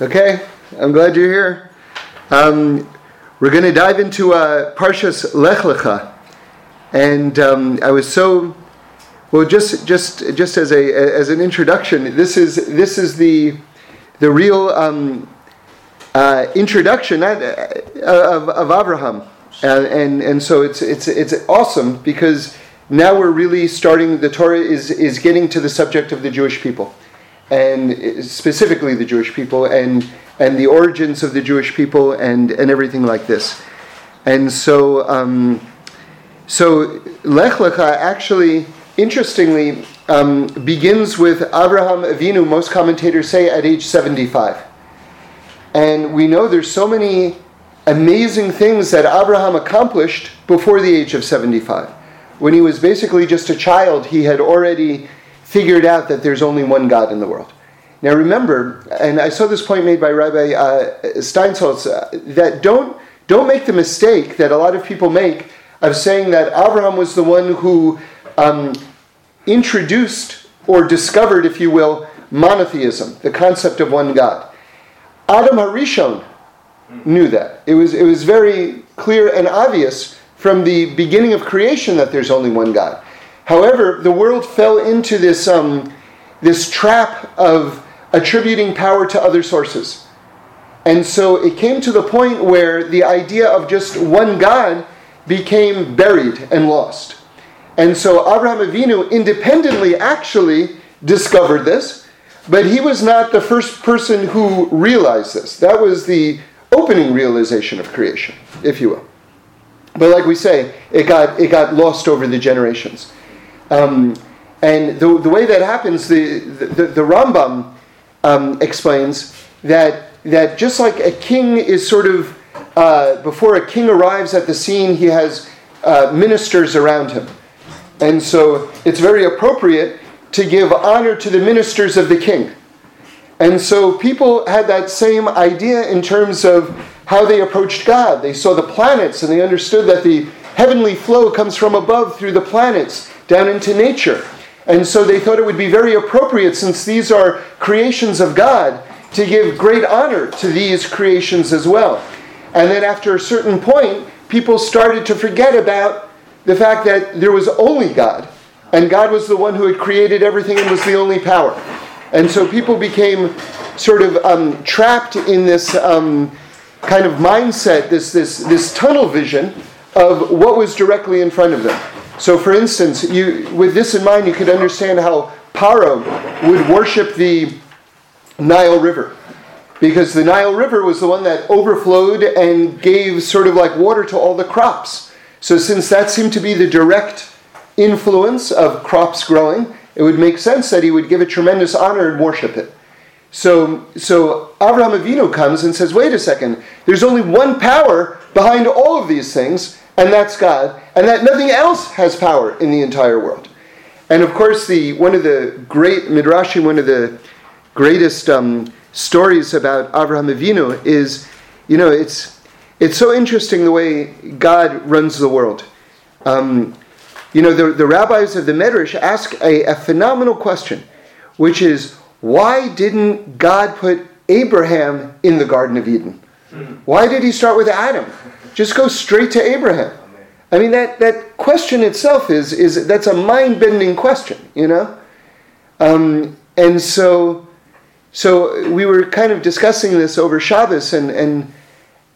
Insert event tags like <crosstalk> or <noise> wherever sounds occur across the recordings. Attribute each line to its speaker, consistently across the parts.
Speaker 1: Okay, I'm glad you're here. Um, we're going to dive into uh, Parshas Lech Lecha, and um, I was so well. Just just just as a as an introduction, this is this is the the real um, uh, introduction of, of Abraham, and, and and so it's it's it's awesome because now we're really starting. The Torah is is getting to the subject of the Jewish people and specifically the Jewish people, and, and the origins of the Jewish people, and, and everything like this. And so, um, so Lech Lecha actually, interestingly, um, begins with Abraham Avinu, most commentators say, at age 75. And we know there's so many amazing things that Abraham accomplished before the age of 75. When he was basically just a child, he had already figured out that there's only one God in the world. Now remember, and I saw this point made by Rabbi uh, Steinsaltz, uh, that don't, don't make the mistake that a lot of people make of saying that Abraham was the one who um, introduced or discovered, if you will, monotheism, the concept of one God. Adam Harishon knew that. It was, it was very clear and obvious from the beginning of creation that there's only one God. However, the world fell into this, um, this trap of attributing power to other sources. And so it came to the point where the idea of just one God became buried and lost. And so Abraham Avinu independently actually discovered this, but he was not the first person who realized this. That was the opening realization of creation, if you will. But like we say, it got, it got lost over the generations. Um, and the, the way that happens, the, the, the Rambam um, explains that, that just like a king is sort of, uh, before a king arrives at the scene, he has uh, ministers around him. And so it's very appropriate to give honor to the ministers of the king. And so people had that same idea in terms of how they approached God. They saw the planets and they understood that the heavenly flow comes from above through the planets down into nature. And so they thought it would be very appropriate, since these are creations of God, to give great honor to these creations as well. And then after a certain point, people started to forget about the fact that there was only God, and God was the one who had created everything and was the only power. And so people became sort of um, trapped in this um, kind of mindset, this, this, this tunnel vision of what was directly in front of them. So, for instance, you, with this in mind, you could understand how Paro would worship the Nile River. Because the Nile River was the one that overflowed and gave sort of like water to all the crops. So, since that seemed to be the direct influence of crops growing, it would make sense that he would give it tremendous honor and worship it. So, so Abraham Avinu comes and says, wait a second, there's only one power behind all of these things, and that's God, and that nothing else has power in the entire world. And of course, the one of the great midrashim, one of the greatest um, stories about Abraham Avinu is, you know, it's it's so interesting the way God runs the world. Um, you know, the, the rabbis of the Medrash ask a, a phenomenal question, which is, why didn't God put Abraham in the Garden of Eden? Why did he start with Adam? Just go straight to Abraham. I mean, that, that question itself is, is that's a mind bending question, you know? Um, and so, so we were kind of discussing this over Shabbos, and, and,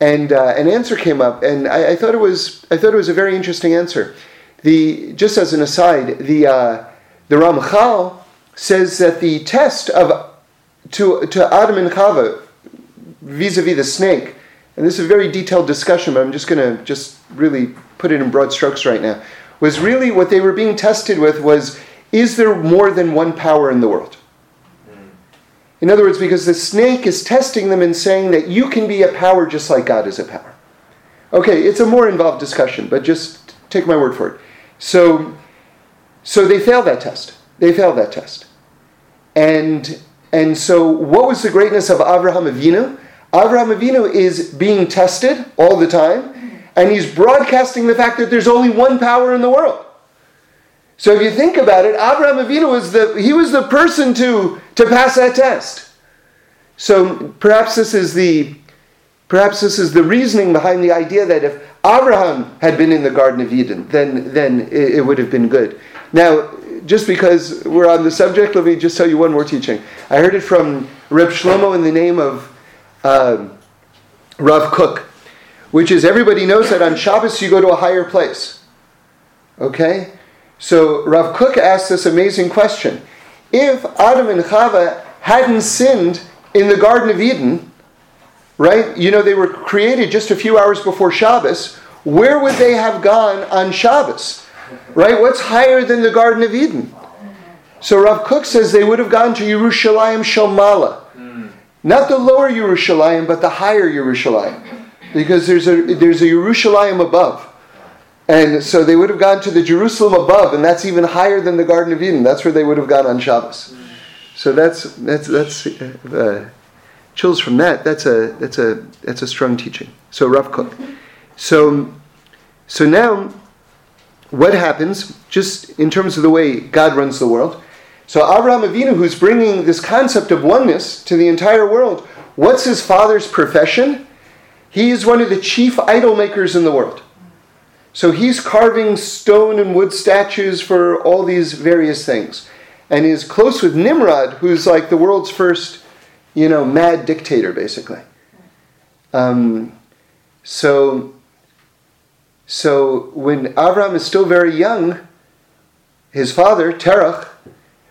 Speaker 1: and uh, an answer came up, and I, I, thought it was, I thought it was a very interesting answer. The, just as an aside, the, uh, the Ramchal says that the test of to, to Adam and Chava vis-a-vis the snake and this is a very detailed discussion, but I'm just going to just really put it in broad strokes right now, was really what they were being tested with was is there more than one power in the world? Hmm. In other words, because the snake is testing them and saying that you can be a power just like God is a power. Okay, it's a more involved discussion, but just take my word for it. So, so they failed that test. They failed that test. And, and so, what was the greatness of Abraham Avinu? Avraham Avinu is being tested all the time, and he's broadcasting the fact that there's only one power in the world. So if you think about it, Avraham Avinu was the he was the person to, to pass that test. so perhaps this is the perhaps this is the reasoning behind the idea that if Abraham had been in the Garden of Eden, then then it, it would have been good. Now, just because we're on the subject, let me just tell you one more teaching. I heard it from Reb Shlomo in the name of uh, Rav Kook, which is everybody knows that on Shabbos you go to a higher place. Okay? So Rav Kook asked this amazing question. If Adam and Chava hadn't sinned in the Garden of Eden, right? You know, they were created just a few hours before Shabbos. Where would they have gone on Shabbos? Right? What's higher than the Garden of Eden? So Rav Kook says they would have gone to Yerushalayim Shalmala. Not the lower Yerushalayim, but the higher Yerushalayim. Because there's a, there's a Yerushalayim above. And so they would have gone to the Jerusalem above, and that's even higher than the Garden of Eden. That's where they would have gone on Shabbos. So that's that's that's uh, chills from that. That's a that's a that's a strong teaching. So Rav Kook. So so now, what happens? Just in terms of the way God runs the world. So Abraham Avinu, who's bringing this concept of oneness to the entire world, what's his father's profession? He is one of the chief idol makers in the world. So he's carving stone and wood statues for all these various things. And is close with Nimrod, who's like the world's first, you know, mad dictator, basically. Um, so, so when Avram is still very young, his father, Terach,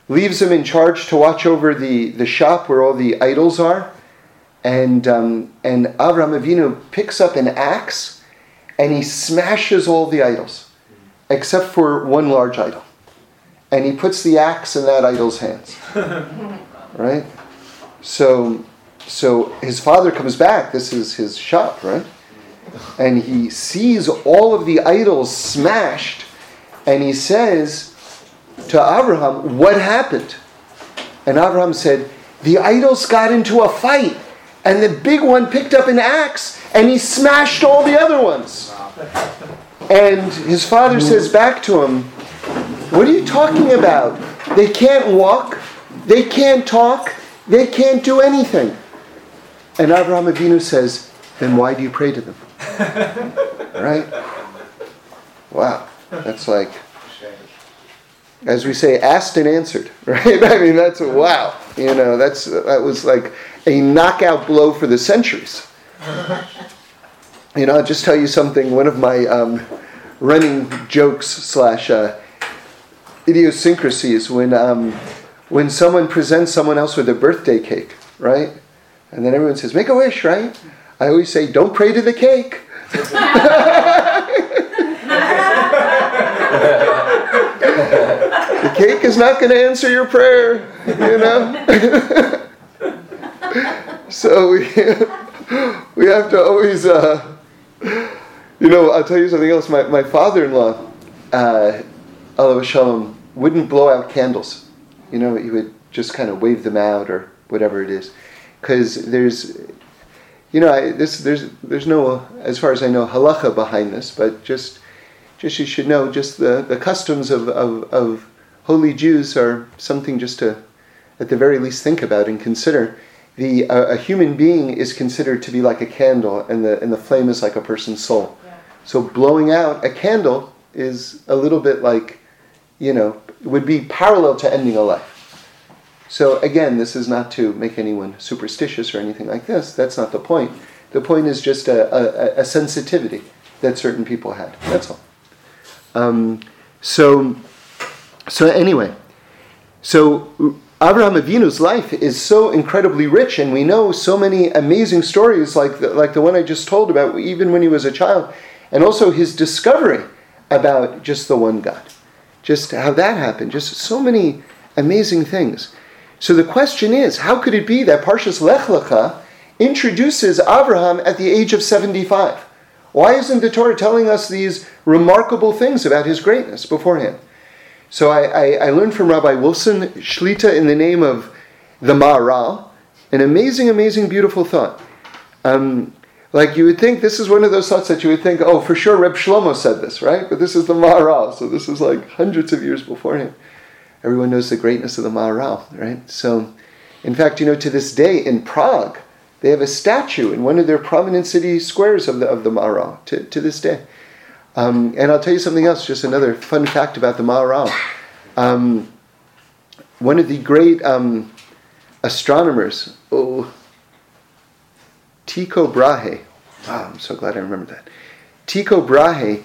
Speaker 1: leaves him in charge to watch over the, the shop where all the idols are. And, um, and Avram Avinu picks up an axe and he smashes all the idols except for one large idol. And he puts the axe in that idol's hands. <laughs> right? So so his father comes back, this is his shop, right? And he sees all of the idols smashed, and he says to Abraham, What happened? And Abraham said, The idols got into a fight, and the big one picked up an axe and he smashed all the other ones. And his father says back to him, What are you talking about? They can't walk, they can't talk, they can't do anything. And Abraham Avinu says, Then why do you pray to them? <laughs> right? Wow. That's like, as we say, asked and answered, <laughs> right? I mean, that's a wow. You know, that's that was like a knockout blow for the centuries. You know, I'll just tell you something. One of my um, running jokes slash uh, idiosyncrasies when um, when someone presents someone else with a birthday cake, right? And then everyone says, "Make a wish," right? I always say, "Don't pray to the cake." <laughs> <laughs> the cake is not going to answer your prayer, you know. <laughs> so we <laughs> we have to always. Uh, you know, I'll tell you something else. My, my father in law, uh, Allah Shalom, wouldn't blow out candles. You know, he would just kind of wave them out or whatever it is. Because there's, you know, I, this, there's, there's no, as far as I know, halacha behind this, but just, just you should know, just the, the customs of, of, of holy Jews are something just to, at the very least, think about and consider the uh, a human being is considered to be like a candle, and the and the flame is like a person's soul. Yeah. So blowing out a candle is a little bit like, you know, would be parallel to ending a life. So again, this is not to make anyone superstitious or anything like this. That's not the point. The point is just a, a, a sensitivity that certain people had. That's all. Um, so, so anyway, so Abraham Avinu's life is so incredibly rich, and we know so many amazing stories like the, like the one I just told about, even when he was a child, and also his discovery about just the one God, just how that happened, just so many amazing things. So the question is, how could it be that Parshas Lech Lecha introduces Abraham at the age of 75? Why isn't the Torah telling us these remarkable things about his greatness beforehand? So I, I, I learned from Rabbi Wilson Shlita in the name of the Maharal, an amazing, amazing, beautiful thought. Um, like you would think this is one of those thoughts that you would think, oh, for sure Reb Shlomo said this, right? But this is the Maharal, so this is like hundreds of years before him. Everyone knows the greatness of the Maharal, right? So In fact, you know, to this day in Prague, they have a statue in one of their prominent city squares of the, of the Maharal to, to this day. Um, and I'll tell you something else, just another fun fact about the Maharal. Um, one of the great um, astronomers, oh, Tycho Brahe, wow, I'm so glad I remember that. Tycho Brahe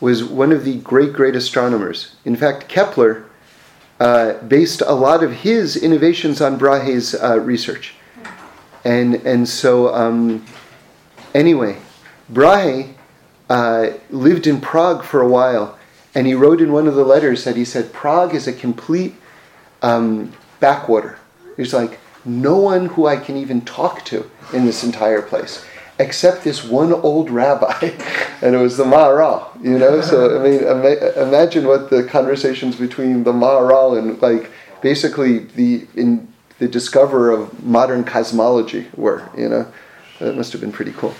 Speaker 1: was one of the great, great astronomers. In fact, Kepler uh, based a lot of his innovations on Brahe's uh, research. And, and so, um, anyway, Brahe uh, lived in Prague for a while, and he wrote in one of the letters that he said, Prague is a complete um, backwater. There's like no one who I can even talk to in this entire place except this one old rabbi, <laughs> and it was the Maharal, you know? So, I mean, ima- imagine what the conversations between the Maharal and, like, basically the, in, the discoverer of modern cosmology were, you know? That must have been pretty cool.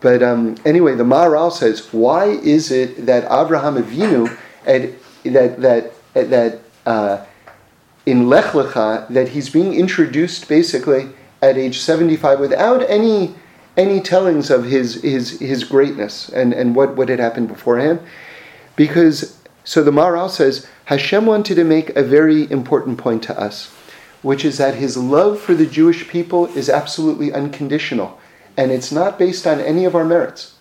Speaker 1: But um, anyway, the Maharal says, why is it that Avraham Avinu, at, that, that, that uh, in Lech Lecha, that he's being introduced basically at age 75 without any any tellings of his, his, his greatness and, and what, what had happened beforehand. Because, so the Maharal says, Hashem wanted to make a very important point to us, which is that his love for the Jewish people is absolutely unconditional. And it's not based on any of our merits.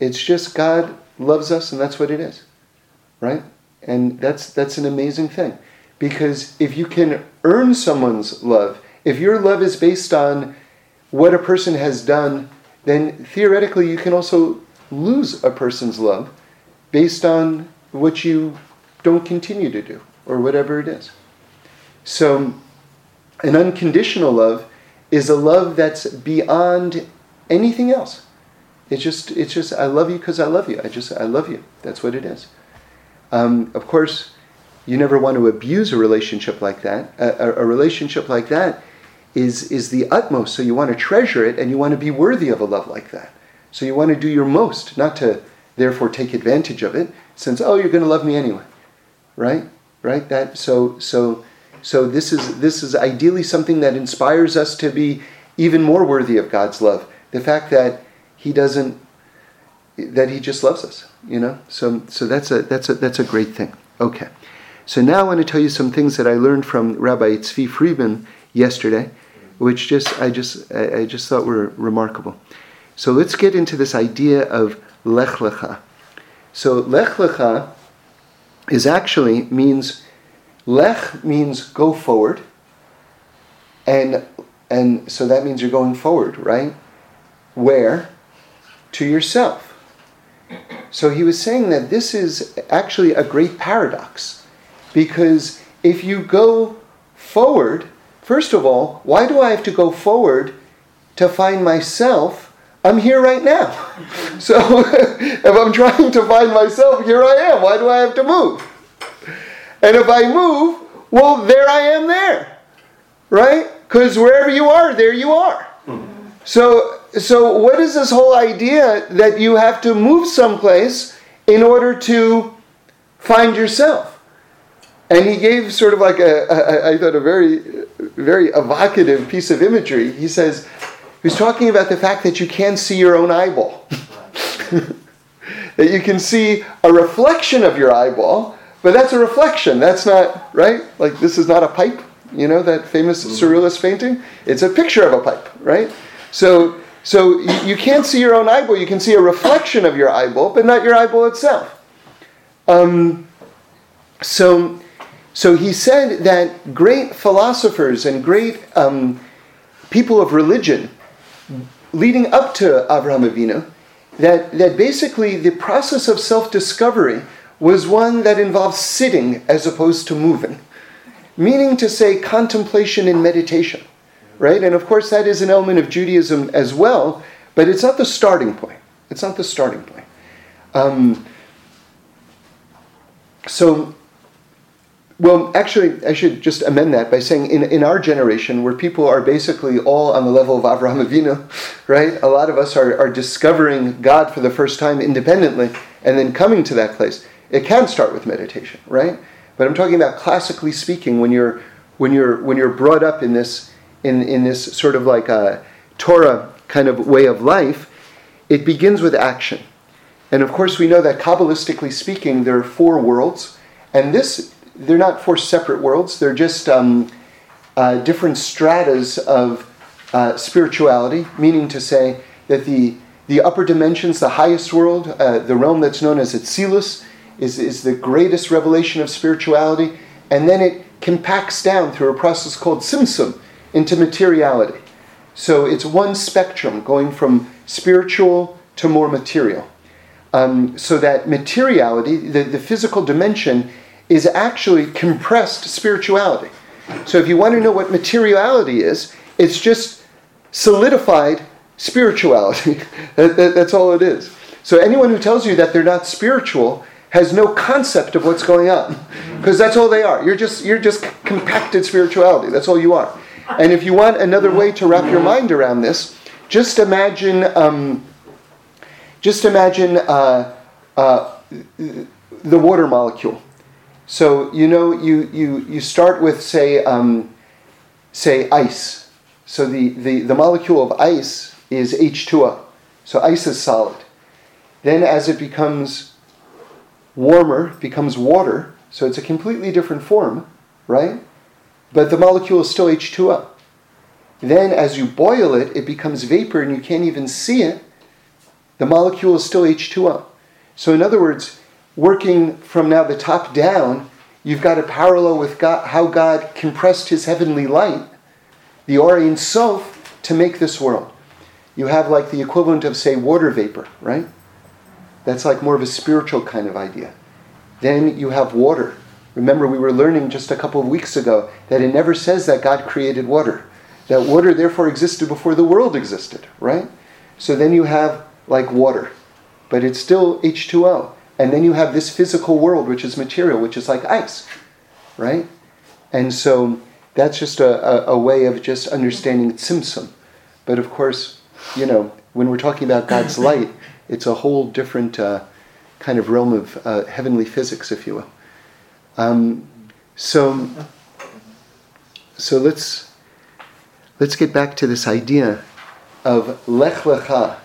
Speaker 1: It's just God loves us and that's what it is. Right? And that's, that's an amazing thing. Because if you can earn someone's love, if your love is based on what a person has done, then theoretically you can also lose a person's love based on what you don't continue to do or whatever it is. So, an unconditional love is a love that's beyond anything else. It's just, it's just, I love you because I love you. I just, I love you. That's what it is. Um, of course, you never want to abuse a relationship like that. A, a, a relationship like that is, is the utmost. So you want to treasure it and you want to be worthy of a love like that. So you want to do your most, not to therefore take advantage of it, since, oh, you're going to love me anyway. Right? Right? That so so so this is this is ideally something that inspires us to be even more worthy of God's love. The fact that He doesn't that He just loves us, you know? So so that's a that's a that's a great thing. Okay. So now I want to tell you some things that I learned from Rabbi Tzvi Freeman yesterday which just I just I, just thought were remarkable. So let's get into this idea of lech lecha. So lech lecha is actually means lech means go forward, and and so that means you're going forward, right? Where? To yourself. So he was saying that this is actually a great paradox, because if you go forward First of all, why do I have to go forward to find myself? I'm here right now. <laughs> So <laughs> if I'm trying to find myself, here I am. Why do I have to move? And if I move, well, there I am there. Right? Because wherever you are, there you are. Mm-hmm. So, so what is this whole idea that you have to move someplace in order to find yourself? And he gave sort of like a, a I thought, a very, very evocative piece of imagery. He says, he was talking about the fact that you can't see your own eyeball. <laughs> that you can see a reflection of your eyeball, but that's a reflection. That's not, right? Like, this is not a pipe, you know, that famous mm-hmm. surrealist painting? It's a picture of a pipe, right? So, so you, you can't see your own eyeball. You can see a reflection of your eyeball, but not your eyeball itself. Um, so, so he said that great philosophers and great um, people of religion leading up to Avraham Avinu, that, that basically the process of self discovery was one that involved sitting as opposed to moving, meaning to say contemplation and meditation, right? And of course, that is an element of Judaism as well, but it's not the starting point. It's not the starting point. Um, so well, actually, I should just amend that by saying in, in our generation, where people are basically all on the level of Avraham Avinu, <laughs> right? A lot of us are, are discovering God for the first time independently and then coming to that place. It can start with meditation, right? But I'm talking about classically speaking, when you're when you're when you're brought up in this in, in this sort of like a Torah kind of way of life, it begins with action. And of course, we know that Kabbalistically speaking, there are four worlds, and this they're not four separate worlds. They're just um, uh, different stratas of uh, spirituality, meaning to say that the the upper dimensions, the highest world, uh, the realm that's known as Atzilus, is, is the greatest revelation of spirituality, and then it compacts down through a process called Tzimtzum into materiality. So it's one spectrum going from spiritual to more material. Um, so that materiality, the, the physical dimension, is actually compressed spirituality. So if you want to know what materiality is, it's just solidified spirituality. <laughs> that, that, that's all it is. So anyone who tells you that they're not spiritual has no concept of what's going on. Because that's all they are. You're just you're just compacted spirituality. That's all you are. And if you want another way to wrap your mind around this just imagine um, just imagine uh, uh, the water molecule. So you know you you you start with say um, say ice. So the, the the molecule of ice is H2O so ice is solid. Then as it becomes warmer becomes water, so it's a completely different form, right? But the molecule is still H2O. Then, as you boil it, it becomes vapor and you can't even see it. The molecule is still H2O. So, in other words, working from now the top down, you've got a parallel with God, how God compressed his heavenly light, the Or Ein Sof, to make this world. You have like the equivalent of, say, water vapor, right? That's like more of a spiritual kind of idea. Then you have water. Remember, we were learning just a couple of weeks ago that it never says that God created water. That water therefore existed before the world existed, right? So then you have like water, but it's still H2O. And then you have this physical world, which is material, which is like ice, right? And so that's just a, a, a way of just understanding Tzimtzum. But of course, you know, when we're talking about God's <laughs> light, it's a whole different uh, kind of realm of uh, heavenly physics, if you will. Um, so, so let's let's get back to this idea of lech lecha,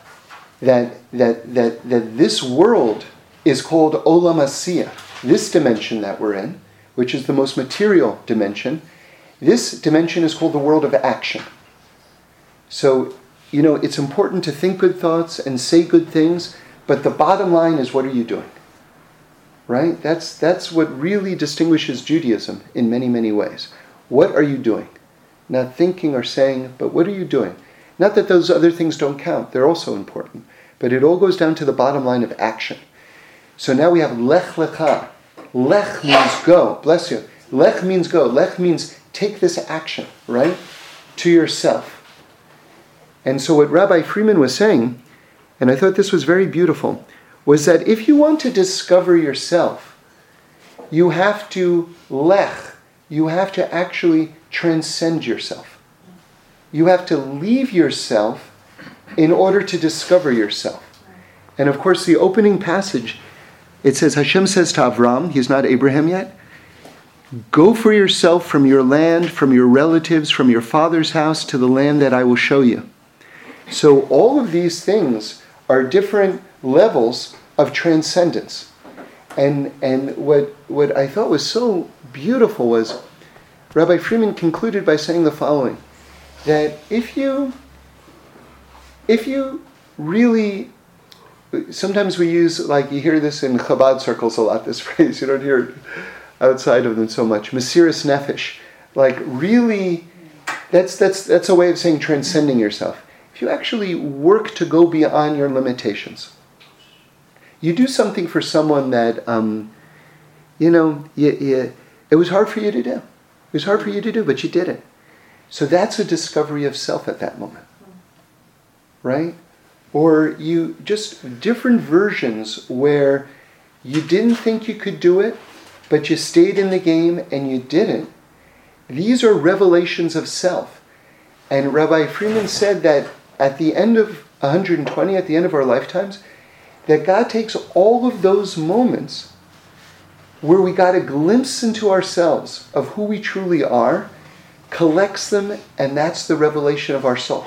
Speaker 1: that that that that this world is called olam asiyah, this dimension that we're in, which is the most material dimension. This dimension is called the world of action. So you know, it's important to think good thoughts and say good things, but the bottom line is what are you doing? Right? That's, that's what really distinguishes Judaism in many, many ways. What are you doing? Not thinking or saying, but what are you doing? Not that those other things don't count, they're also important, but it all goes down to the bottom line of action. So now we have lech lecha. Lech means go. Bless you. Lech means go. Lech means take this action, right? To yourself. And so, what Rabbi Freeman was saying, and I thought this was very beautiful, was that if you want to discover yourself, you have to lech, you have to actually transcend yourself. You have to leave yourself in order to discover yourself. And of course, the opening passage, it says, Hashem says to Avram, he's not Abraham yet, Go for yourself from your land, from your relatives, from your father's house to the land that I will show you. So all of these things are different levels of transcendence. And, and what, what I thought was so beautiful was Rabbi Freeman concluded by saying the following that if you, if you really, sometimes we use, like you hear this in Chabad circles a lot, this <laughs> phrase, you don't hear it outside of them so much, Mesiris Nefesh. Like really, that's, that's, that's a way of saying transcending yourself you actually work to go beyond your limitations. You do something for someone that, um, you know, you, you, it was hard for you to do. It was hard for you to do, but you did it. So that's a discovery of self at that moment. Right? Or you just different versions where you didn't think you could do it, but you stayed in the game and you didn't. These are revelations of self. And Rabbi Freeman said that at the end of 120, at the end of our lifetimes, that God takes all of those moments where we got a glimpse into ourselves of who we truly are, collects them, and that's the revelation of our soul.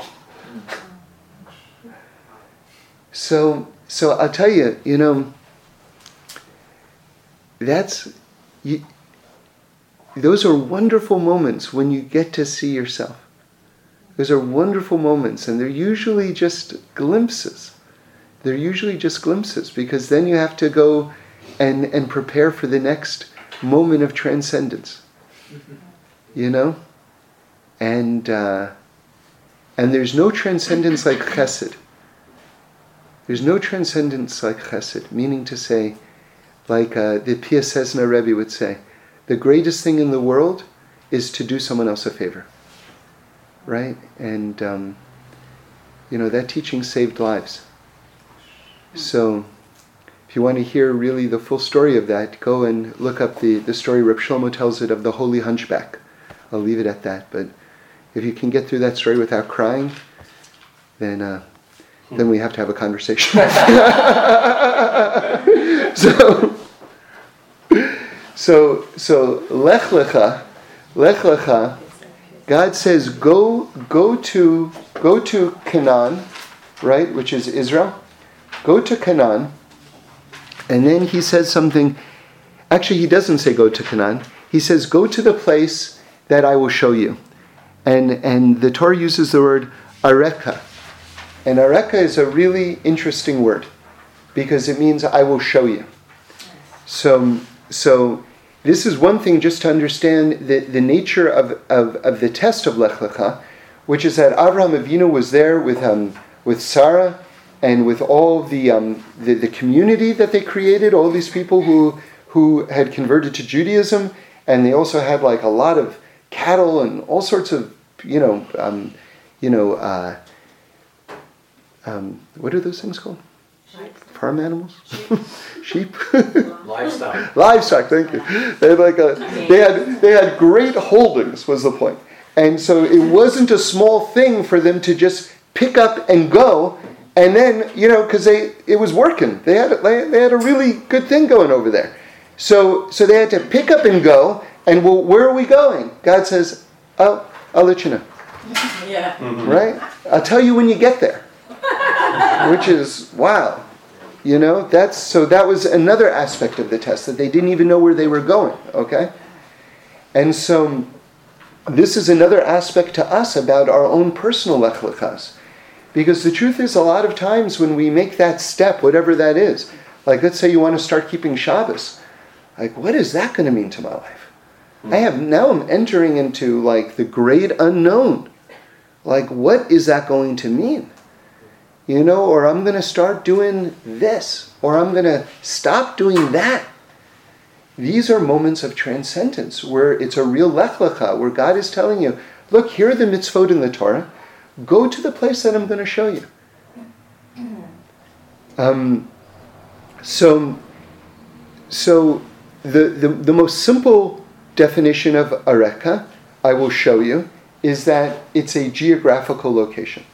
Speaker 1: So, so I'll tell you, you know, that's you, those are wonderful moments when you get to see yourself. Those are wonderful moments, and they're usually just glimpses. They're usually just glimpses because then you have to go and, and prepare for the next moment of transcendence. You know? And, uh, and there's no transcendence like chesed. There's no transcendence like chesed, meaning to say, like uh, the Piaseczno Rebbe would say, the greatest thing in the world is to do someone else a favor. Right? And, um, you know, that teaching saved lives. So, if you want to hear really the full story of that, go and look up the, the story Reb Shlomo tells it of the Holy Hunchback. I'll leave it at that. But if you can get through that story without crying, then uh, then we have to have a conversation. <laughs> so, so, so Lech Lecha, Lech Lecha, God says, go, go to, go to Canaan, right, which is Israel. Go to Canaan, and then he says something. Actually, he doesn't say go to Canaan. He says, go to the place that I will show you. And, and the Torah uses the word areka. And areka is a really interesting word because it means I will show you. So, so this is one thing just to understand the, the nature of, of, of the test of Lech Lecha, which is that Abraham Avinu was there with, um, with Sarah and with all the, um, the, the community that they created, all these people who, who had converted to Judaism, and they also had like a lot of cattle and all sorts of, you know, um, you know, uh, um, what are those things called? Sheep. Farm animals, sheep, <laughs> <laughs>
Speaker 2: livestock.
Speaker 1: livestock. Thank you. They had like a, they had they had great holdings. Was the point, and so it wasn't a small thing for them to just pick up and go, and then you know because they it was working. They had they, they had a really good thing going over there. So so they had to pick up and go. And well, where are we going? God says, "Oh, I'll let you know." <laughs>
Speaker 3: Yeah.
Speaker 1: Mm-hmm. Right? I'll tell you when you get there which is wow. You know, that's so that was another aspect of the test that they didn't even know where they were going, okay? And so this is another aspect to us about our own personal lech lechas. Because the truth is, a lot of times when we make that step, whatever that is, like let's say you want to start keeping Shabbos, like what is that going to mean to my life? I have now I'm entering into like the great unknown. Like what is that going to mean? You know, or I'm going to start doing this, or I'm going to stop doing that. These are moments of transcendence where it's a real lech lecha, where God is telling you, look, here are the mitzvot in the Torah. Go to the place that I'm going to show you. Um, so, so the, the, the most simple definition of areka, I will show you, is that it's a geographical location.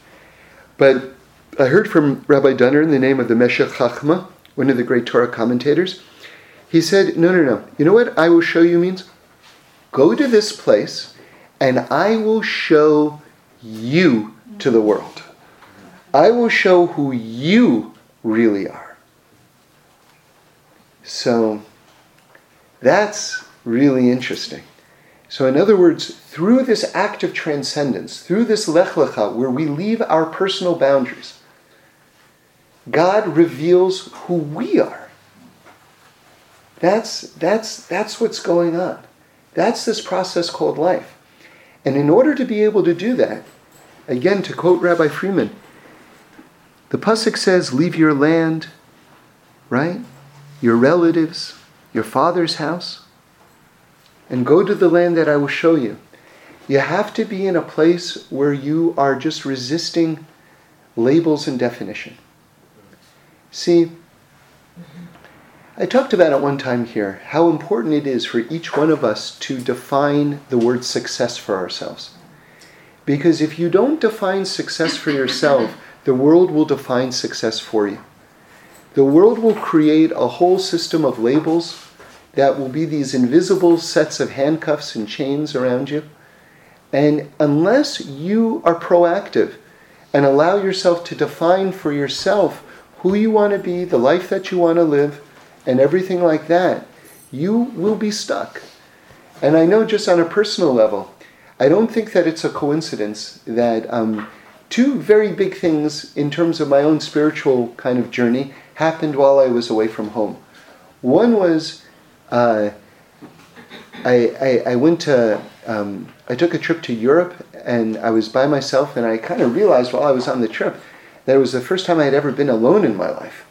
Speaker 1: But I heard from Rabbi Dunner in the name of the Meshech Chachma, one of the great Torah commentators. He said, No, no, no. You know what I will show you means? Go to this place and I will show you to the world. I will show who you really are. So that's really interesting. So, in other words, through this act of transcendence, through this lech lecha, where we leave our personal boundaries, God reveals who we are. That's, that's, that's what's going on. That's this process called life. And in order to be able to do that, again, to quote Rabbi Freeman, the Pasuk says, Leave your land, right? Your relatives, your father's house, and go to the land that I will show you. You have to be in a place where you are just resisting labels and definition. See, I talked about at one time here how important it is for each one of us to define the word success for ourselves. Because if you don't define success for yourself, <laughs> the world will define success for you. The world will create a whole system of labels that will be these invisible sets of handcuffs and chains around you. And unless you are proactive and allow yourself to define for yourself who you want to be, the life that you want to live, and everything like that, you will be stuck. And I know just on a personal level, I don't think that it's a coincidence that um, two very big things in terms of my own spiritual kind of journey happened while I was away from home. One was uh, I, I, I, went to, um, I took a trip to Europe and I was by myself and I kind of realized while I was on the trip that it was the first time I had ever been alone in my life.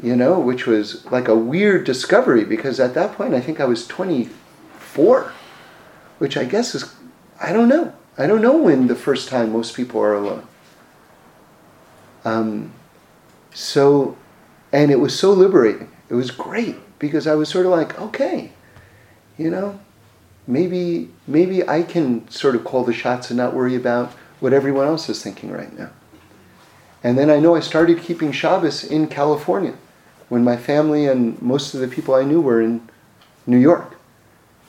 Speaker 1: You know, which was like a weird discovery because at that point I think I was 24, which I guess is, I don't know. I don't know when the first time most people are alone. Um, so, and it was so liberating. It was great because I was sort of like, okay, you know, maybe maybe I can sort of call the shots and not worry about what everyone else is thinking right now. And then I know I started keeping Shabbos in California when my family and most of the people I knew were in New York.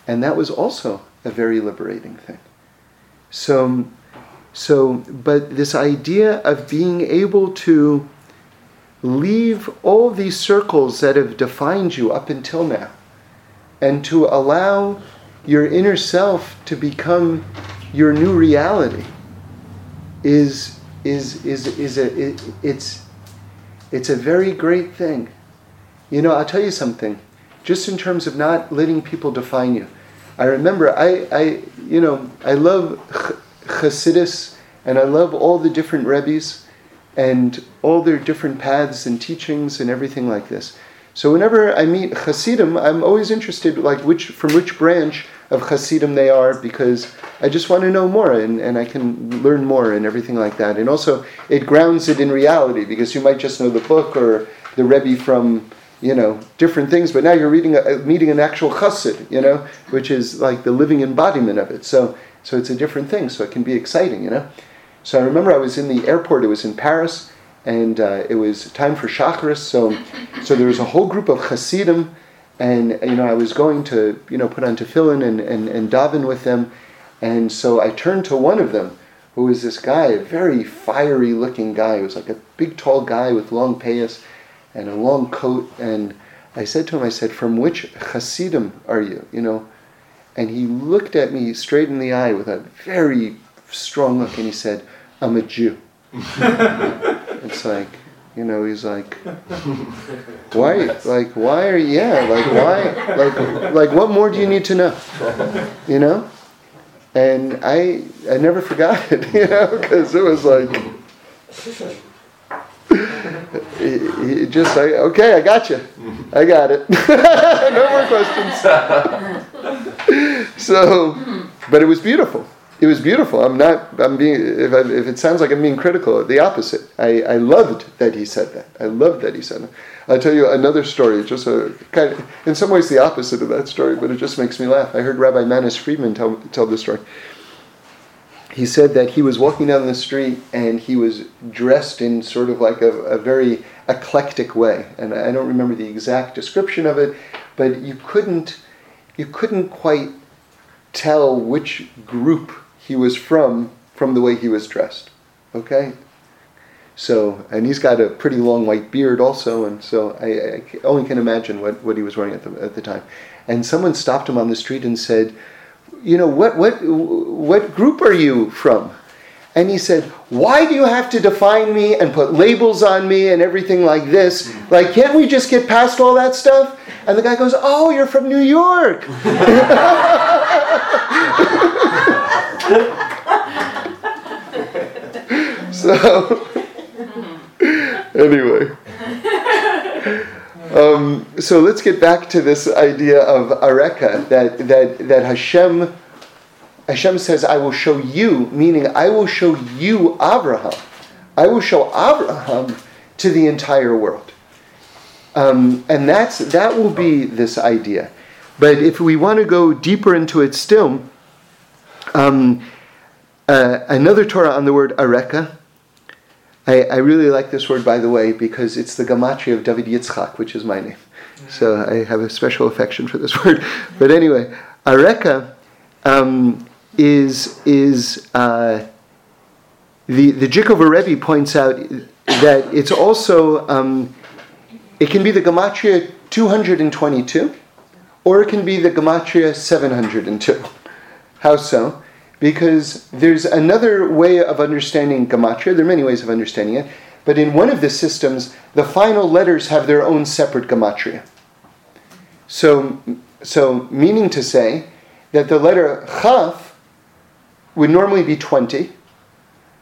Speaker 1: And that was also a very liberating thing. So, so but this idea of being able to leave all these circles that have defined you up until now and to allow your inner self to become your new reality is is is is a it, it's it's a very great thing. You know, I'll tell you something. Just in terms of not letting people define you, I remember I I you know I love Chassidus and I love all the different rebbes and all their different paths and teachings and everything like this. So whenever I meet Hasidim, I'm always interested, like which from which branch of Hasidim they are, because I just want to know more and, and I can learn more and everything like that. And also, it grounds it in reality because you might just know the book or the Rebbe from you know different things, but now you're reading a, meeting an actual Chassid, you know, which is like the living embodiment of it. So so it's a different thing. So it can be exciting, you know. So I remember I was in the airport. It was in Paris and uh, it was time for Shacharis. So, so there was a whole group of Hasidim, and you know I was going to you know put on tefillin and, and, and daven with them, and so I turned to one of them, who was this guy, a very fiery looking guy. He was like a big tall guy with long payas and a long coat, and I said to him, I said, "From which Hasidim are you?" You know, and he looked at me straight in the eye with a very strong look, and he said, "I'm a Jew." <laughs> it's like, you know, he's like, why, like, why are, yeah, like, why, like, like, what more do you need to know, you know? And I, I never forgot it, <laughs> you know, because it was like, he, he just like, okay, I got you, I got it, <laughs> no more questions. <laughs> so, but it was beautiful it was beautiful. I'm not. I'm being. If, I, if it sounds like I'm being critical, the opposite. I, I loved that he said that. I loved that he said that. I'll tell you another story. Just a kind of, in some ways, the opposite of that story, but it just makes me laugh. I heard Rabbi Manis Friedman tell tell this story. He said that he was walking down the street and he was dressed in sort of like a, a very eclectic way, and I don't remember the exact description of it, but you couldn't you couldn't quite tell which group he was from from the way he was dressed. Okay? So, and he's got a pretty long white beard also, and so I, I only can imagine what, what he was wearing at the, at the time. And someone stopped him on the street and said, You know, what, what, what group are you from? And he said, Why do you have to define me and put labels on me and everything like this? Like, can't we just get past all that stuff? And the guy goes, Oh, you're from New York. <laughs> <laughs> <laughs> so, <laughs> anyway. Um, so let's get back to this idea of areka that that that Hashem Hashem says, "I will show you," meaning I will show you Abraham. I will show Abraham to the entire world, um, and that's that will be this idea. But if we want to go deeper into it still, um, uh, another Torah on the word areka. I, I, really like this word, by the way, because it's the gematria of David Yitzchak, which is my name. So I have a special affection for this <laughs> word. But anyway, areka um, is is uh, the the Jikover Rebbe points out that it's also um, it can be the gematria 222, or it can be the gematria 702. How so? Because there's another way of understanding gematria. There are many ways of understanding it, but in one of the systems, the final letters have their own separate gematria. So, so meaning to say that the letter chaf would normally be 20,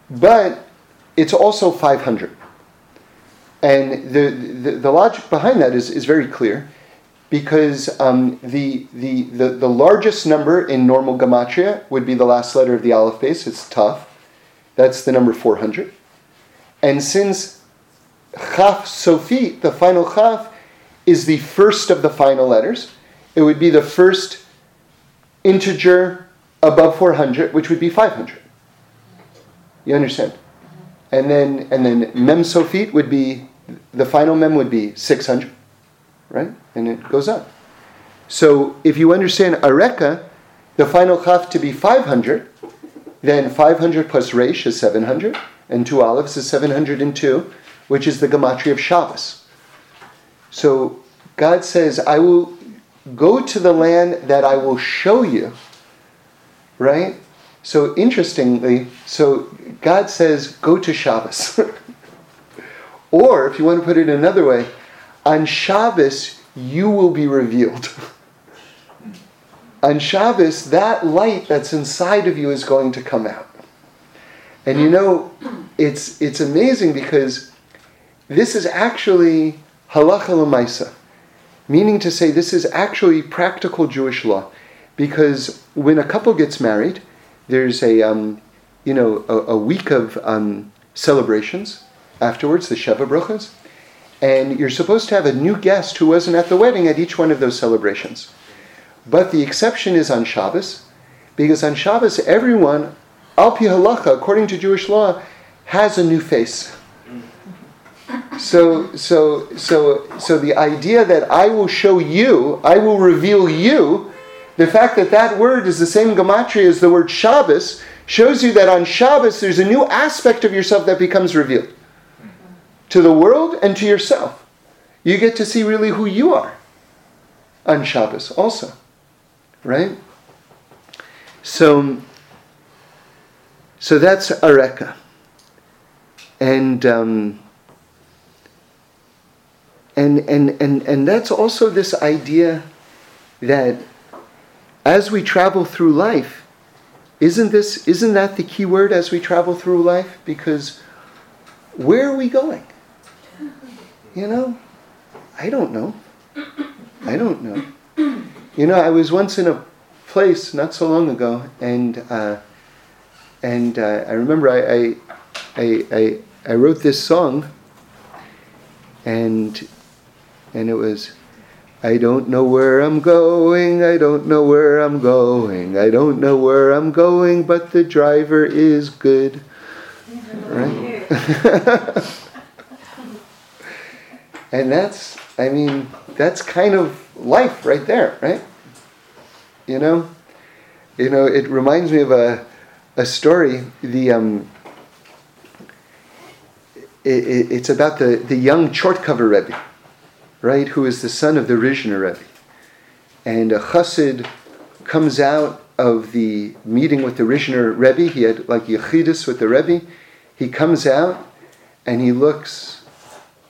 Speaker 1: but it's also 500. And the, the, the logic behind that is, is very clear because um, the, the, the, the, largest number in normal gematria would be the last letter of the aleph base. It's tough. That's the number 400. And since chaf sofi, the final chaf, is the first of the final letters, it would be the first integer above 400, which would be 500. You understand? And then, and then mem sofit would be, the final mem would be 600, right? And it goes up. So if you understand areka, the final chaf to be 500, then 500 plus resh is 700, and two alephs is 702, which is the gematria of Shabbos. So God says, I will go to the land that I will show you, right? So interestingly, so God says, go to Shabbos. <laughs> or, if you want to put it another way, on Shabbos, you will be revealed. on Shabbos, that light that's inside of you is going to come out. And you know, it's, it's amazing because this is actually halacha l'maisa, meaning to say this is actually practical Jewish law. Because when a couple gets married, there's a, um, you know, a, a week of um, celebrations afterwards, the Sheva Brachas, and you're supposed to have a new guest who wasn't at the wedding at each one of those celebrations. But the exception is on Shabbos, because on Shabbos, everyone, al pi halacha, according to Jewish law, has a new face. So, so, so, so the idea that I will show you, I will reveal you, the fact that that word is the same gematria as the word Shabbos shows you that on Shabbos there's a new aspect of yourself that becomes revealed to the world and to yourself. You get to see really who you are on Shabbos also, right? So, so that's Areka. And, um, and, and, and, and that's also this idea that as we travel through life, isn't this isn't that the key word as we travel through life? Because where are we going? You know, I don't know. I don't know. You know, I was once in a place not so long ago, and uh, and uh, I remember I, I I, I I wrote this song, and and it was I don't know where I'm going, I don't know where I'm going, I don't know where I'm going, but the driver is good. Right? <laughs> and that's, I mean, that's kind of life right there, right? You know? You know, it reminds me of a, a story. The, um, it, it, it's about the, the young Chortkover Rebbe right, who is the son of the Rizhiner Rebbe. And a chassid comes out of the meeting with the Rizhiner Rebbe. He had like Yechidus with the Rebbe. He comes out and he looks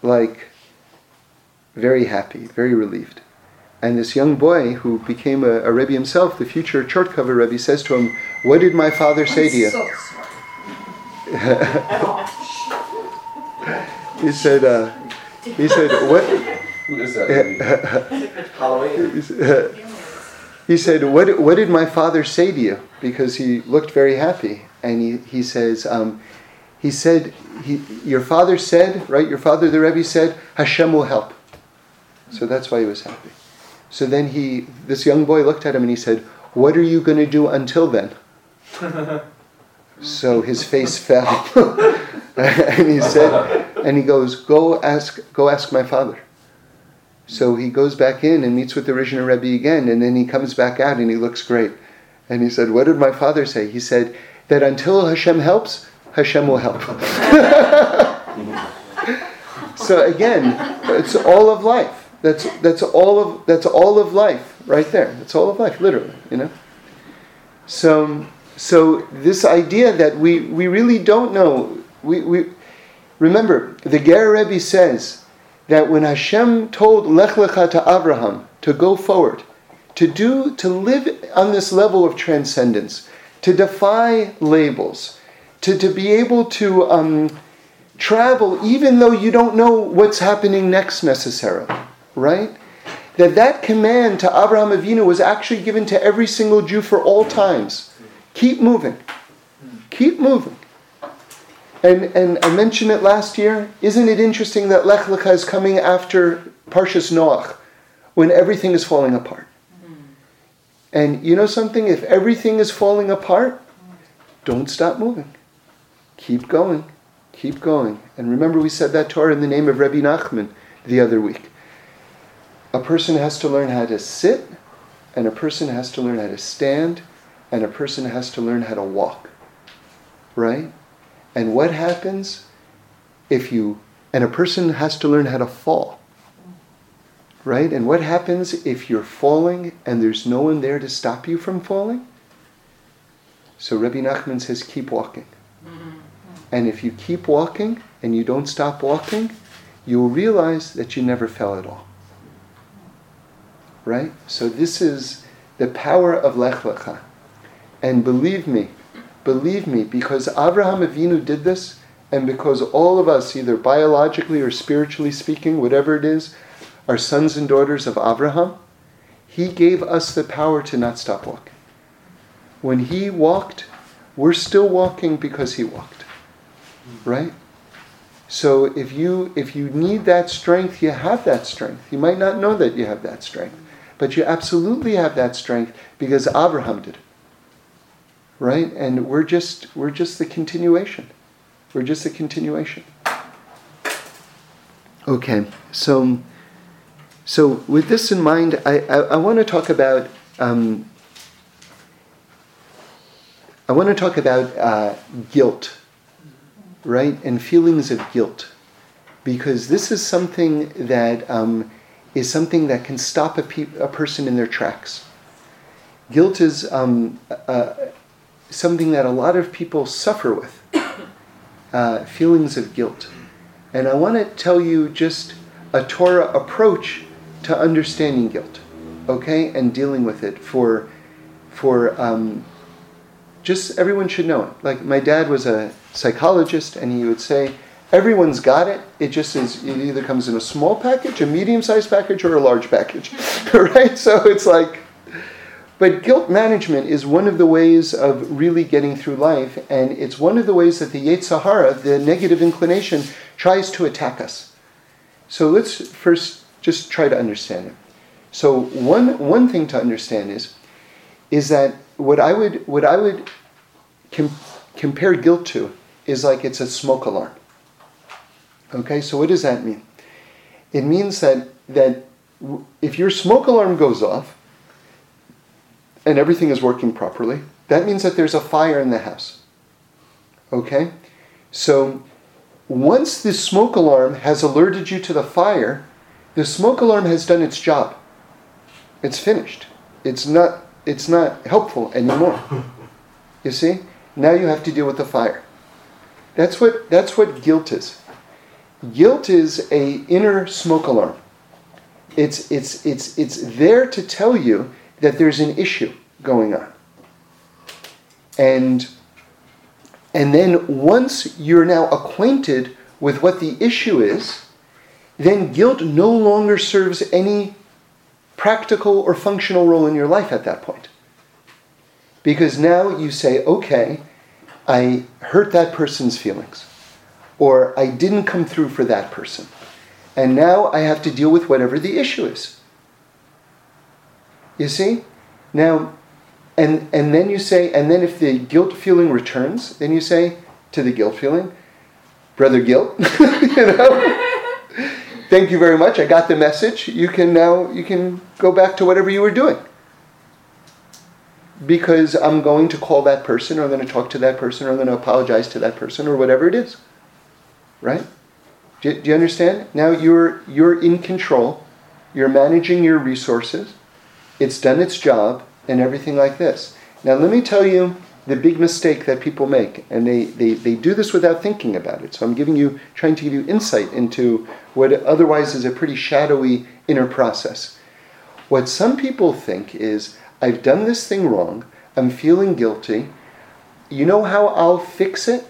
Speaker 1: like very happy, very relieved. And this young boy who became a, a Rebbe himself, the future Chortkover Rebbe, says to him, What did my father say to you? <laughs> He said, uh, he said, what, is that? Halloween. <laughs> he said, what, what did my father say to you? Because he looked very happy. And he, he says, um, he said, he, your father said, right? Your father, the Rebbe, said, Hashem will help. So that's why he was happy. So then he, this young boy looked at him and he said, What are you going to do until then? so his face <laughs> fell. <laughs> and he said, and he goes, Go ask, go ask my father. So he goes back in and meets with the Rizhiner Rebbe again, and then he comes back out and he looks great. And he said, What did my father say? He said, That until Hashem helps, Hashem will help. <laughs> so again, it's all of life. That's, that's, all of, that's all of life right there. That's all of life, literally, you know? So, so this idea that we, we really don't know, we, we remember, the Ger Rebbe says that when Hashem told Lech Lecha to Abraham to go forward, to do, to live on this level of transcendence, to defy labels, to, to be able to um, travel even though you don't know what's happening next necessarily, right? That that command to Abraham Avinu was actually given to every single Jew for all times. Keep moving. Keep moving. And, and I mentioned it last year. Isn't it interesting that Lech Lecha is coming after Parshas Noach when everything is falling apart? And you know something? If everything is falling apart, don't stop moving. Keep going. Keep going. And remember, we said that Torah in the name of Rebbe Nachman the other week. A person has to learn how to sit, and a person has to learn how to stand, and a person has to learn how to walk. Right? And what happens if you, and a person has to learn how to fall. Right? And what happens if you're falling and there's no one there to stop you from falling? So Rabbi Nachman says, keep walking. Mm-hmm. And if you keep walking and you don't stop walking, you'll realize that you never fell at all. Right? So this is the power of Lech Lecha. And believe me, believe me, because Abraham Avinu did this, and because all of us, either biologically or spiritually speaking, whatever it is, are sons and daughters of Abraham, he gave us the power to not stop walking. When he walked, we're still walking because he walked right? So if you if you need that strength, you have that strength. You might not know that you have that strength, but you absolutely have that strength because Abraham did it. Right? And we're just we're just the continuation. We're just a continuation. Okay, so so with this in mind, I, I, I want to talk about um, I want to talk about uh, guilt right? And feelings of guilt. Because this is something that um, is something that can stop a, pe- a, person in their tracks. Guilt is um, uh, something that a lot of people suffer with uh, feelings of guilt. And I want to tell you just a Torah approach to understanding guilt, okay, and dealing with it for, for um, just everyone should know it. Like my dad was a psychologist, and he would say, everyone's got it. It just is. It either comes in a small package, a medium-sized package, or a large package, <laughs> right? So it's like, but guilt management is one of the ways of really getting through life, and it's one of the ways that the Yetzer Hara, the negative inclination, tries to attack us. So let's first just try to understand it. So one one thing to understand is, is that what I would what I would com- compare guilt to is like it's a smoke alarm. Okay, so what does that mean? It means that that if your smoke alarm goes off and everything is working properly, that means that there's a fire in the house. Okay? So once the smoke alarm has alerted you to the fire, the smoke alarm has done its job. It's finished. It's not it's not helpful anymore. You see? Now you have to deal with the fire. That's what that's what guilt is. Guilt is a inner smoke alarm. It's it's it's it's there to tell you that there's an issue going on. And and then once you're now acquainted with what the issue is, then guilt no longer serves any practical or functional role in your life at that point. Because now you say, okay, I hurt that person's feelings, or I didn't come through for that person. And now I have to deal with whatever the issue is. You see? Now, and, and then you say, and then if the guilt feeling returns, then you say to the guilt feeling, Brother Guilt, <laughs> you know? <laughs> Thank you very much. I got the message. You can now you can go back to whatever you were doing. because I'm going to call that person, or I'm going to talk to that person, or I'm going to apologize to that person, or whatever it is. Right? Do, do you understand? Now you're you're in control. You're managing your resources. It's done its job, and everything like this. Now let me tell you the big mistake that people make, and they, they, they do this without thinking about it. So I'm giving you, trying to give you insight into what otherwise is a pretty shadowy inner process. What some people think is, I've done this thing wrong, I'm feeling guilty. You know how I'll fix it?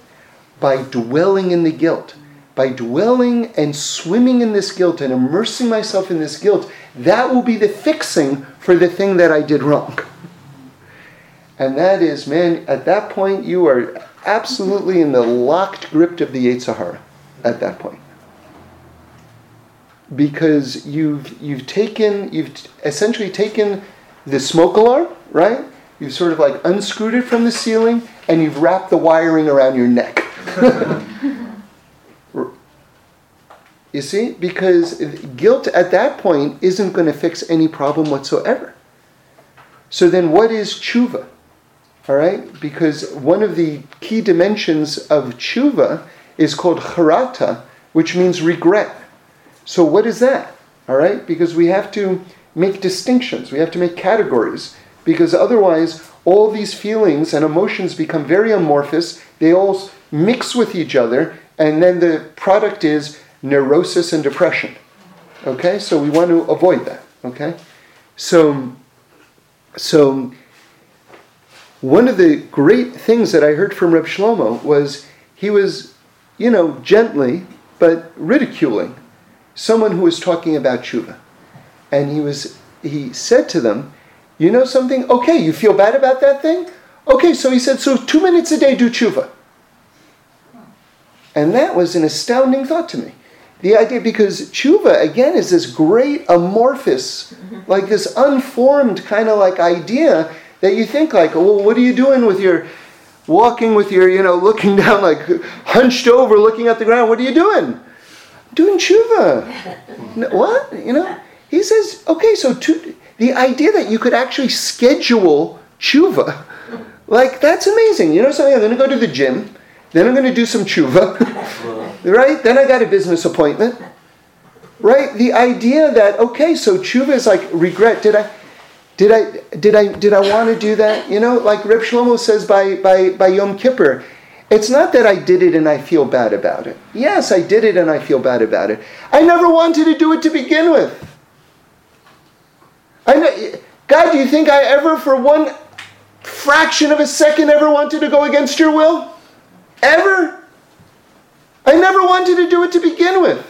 Speaker 1: By dwelling in the guilt. By dwelling and swimming in this guilt and immersing myself in this guilt, that will be the fixing for the thing that I did wrong. And that is, man, at that point, you are absolutely in the locked grip of the Yetzer Hara at that point. Because you've, you've taken, you've essentially taken the smoke alarm, right? You've sort of like unscrewed it from the ceiling and you've wrapped the wiring around your neck. <laughs> you see? Because guilt at that point isn't going to fix any problem whatsoever. So then, what is tshuva? All right? Because one of the key dimensions of tshuva is called charata, which means regret. So, what is that? All right? Because we have to make distinctions, we have to make categories, because otherwise, all these feelings and emotions become very amorphous, they all mix with each other, and then the product is neurosis and depression. Okay? So, we want to avoid that. Okay? So, so one of the great things that I heard from Reb Shlomo was he was, you know, gently but ridiculing someone who was talking about tshuva, and he was he said to them, "You know something? Okay, you feel bad about that thing? Okay, so he said, so two minutes a day do tshuva." And that was an astounding thought to me. The idea, because tshuva, again, is this great amorphous, mm-hmm. like this unformed kind of like idea that you think like, well, what are you doing with your walking with your, you know, looking <laughs> down like hunched over, looking at the ground? What are you doing? Doing tshuva. <laughs> what? You know? He says, okay, so to, the idea that you could actually schedule tshuva, <laughs> like that's amazing. You know something? I'm going to go to the gym, then I'm going to do some tshuva, <laughs> right? Then I got a business appointment, right? The idea that okay, so tshuva is like regret. Did I? Did I, did I, did I want to do that? You know, like Reb Shlomo says by, by, by Yom Kippur, it's not that I did it and I feel bad about it. Yes, I did it and I feel bad about it. I never wanted to do it to begin with. I know, God, do you think I ever, for one fraction of a second, ever wanted to go against your will? Ever? I never wanted to do it to begin with.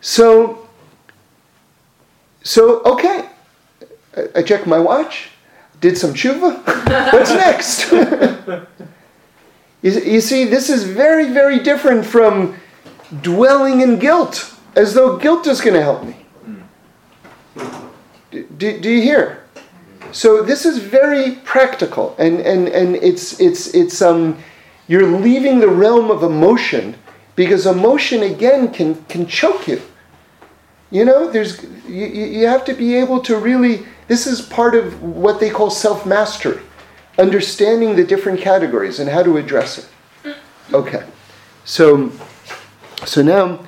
Speaker 1: So, so, okay, I checked my watch, did some tshuva. <laughs> What's next? <laughs> you, you see, this is very, very different from dwelling in guilt, as though guilt is going to help me. Hmm. Do, do you hear? So this is very practical, and, and, and it's, it's, it's, um, you're leaving the realm of emotion because emotion, again, can, can choke you. You know, there's you, you have to be able to really this is part of what they call self-mastery. Understanding the different categories and how to address it. Okay. So so now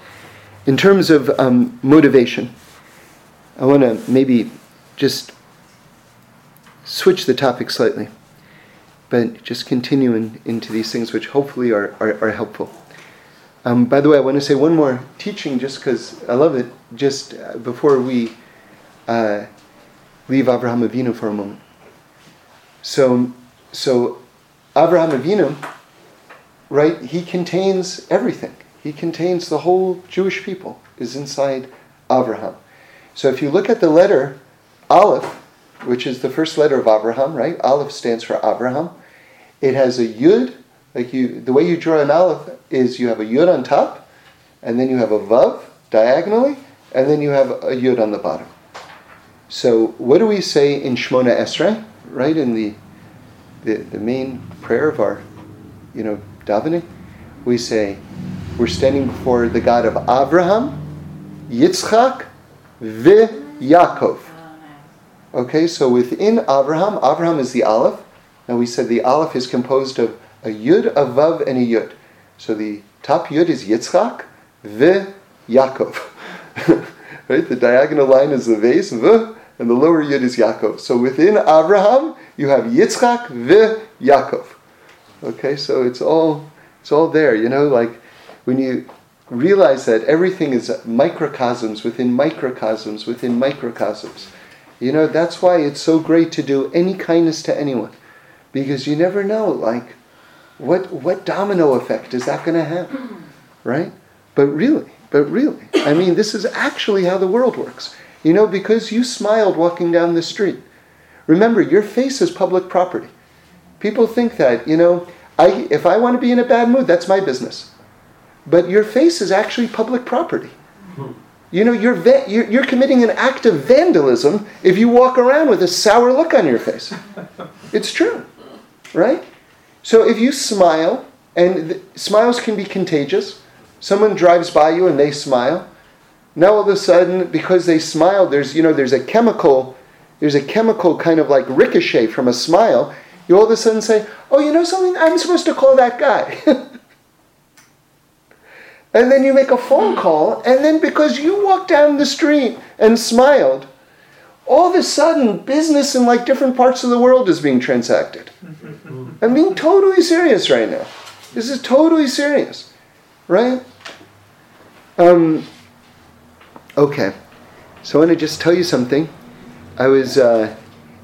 Speaker 1: in terms of um, motivation, I want to maybe just switch the topic slightly, but just continue in, into these things which hopefully are, are, are helpful. Um, by the way, I want to say one more teaching just because I love it, just uh, before we uh, leave Avraham Avinu for a moment. So, so Avraham Avinu, right, he contains everything. He contains the whole Jewish people is inside Avraham. So if you look at the letter Aleph, which is the first letter of Abraham, right? Aleph stands for Abraham. It has a Yud, like you, the way you draw an Aleph is you have a Yud on top, and then you have a Vav diagonally, and then you have a Yud on the bottom. So what do we say in Shmona Esrei, right? In the, the, the main prayer of our, you know, davening, we say, we're standing before the God of Abraham, Yitzchak, Ve Yaakov. Okay, so within Abraham, Abraham is the Aleph. Now we said the Aleph is composed of a Yud, a Vav, and a Yud. So the top Yud is Yitzchak, V, Yaakov. <laughs> right? The diagonal line is the Vav, V, and the lower Yud is Yaakov. So within Abraham, you have Yitzchak, V, Yaakov. Okay, so it's all it's all there. You know, like when you realize that everything is microcosms within microcosms within microcosms. You know, that's why it's so great to do any kindness to anyone. Because you never know, like, what what domino effect is that going to have? Mm-hmm. Right? But really, but really, I mean, this is actually how the world works. You know, because you smiled walking down the street. Remember, your face is public property. People think that, you know, I, if I want to be in a bad mood, that's my business. But your face is actually public property. Mm-hmm. You know, you're, va- you're, you're, committing an act of vandalism if you walk around with a sour look on your face. It's true, right? So if you smile, and th- smiles can be contagious, someone drives by you and they smile. Now all of a sudden, because they smile, there's you know there's a chemical, there's a chemical kind of like ricochet from a smile. You all of a sudden say, "Oh, you know something? I'm supposed to call that guy." <laughs> and then you make a phone call, and then because you walked down the street and smiled, all of a sudden business in like different parts of the world is being transacted. I'm being totally serious right now. This is totally serious, right? Um, okay, so I want to just tell you something. I was uh,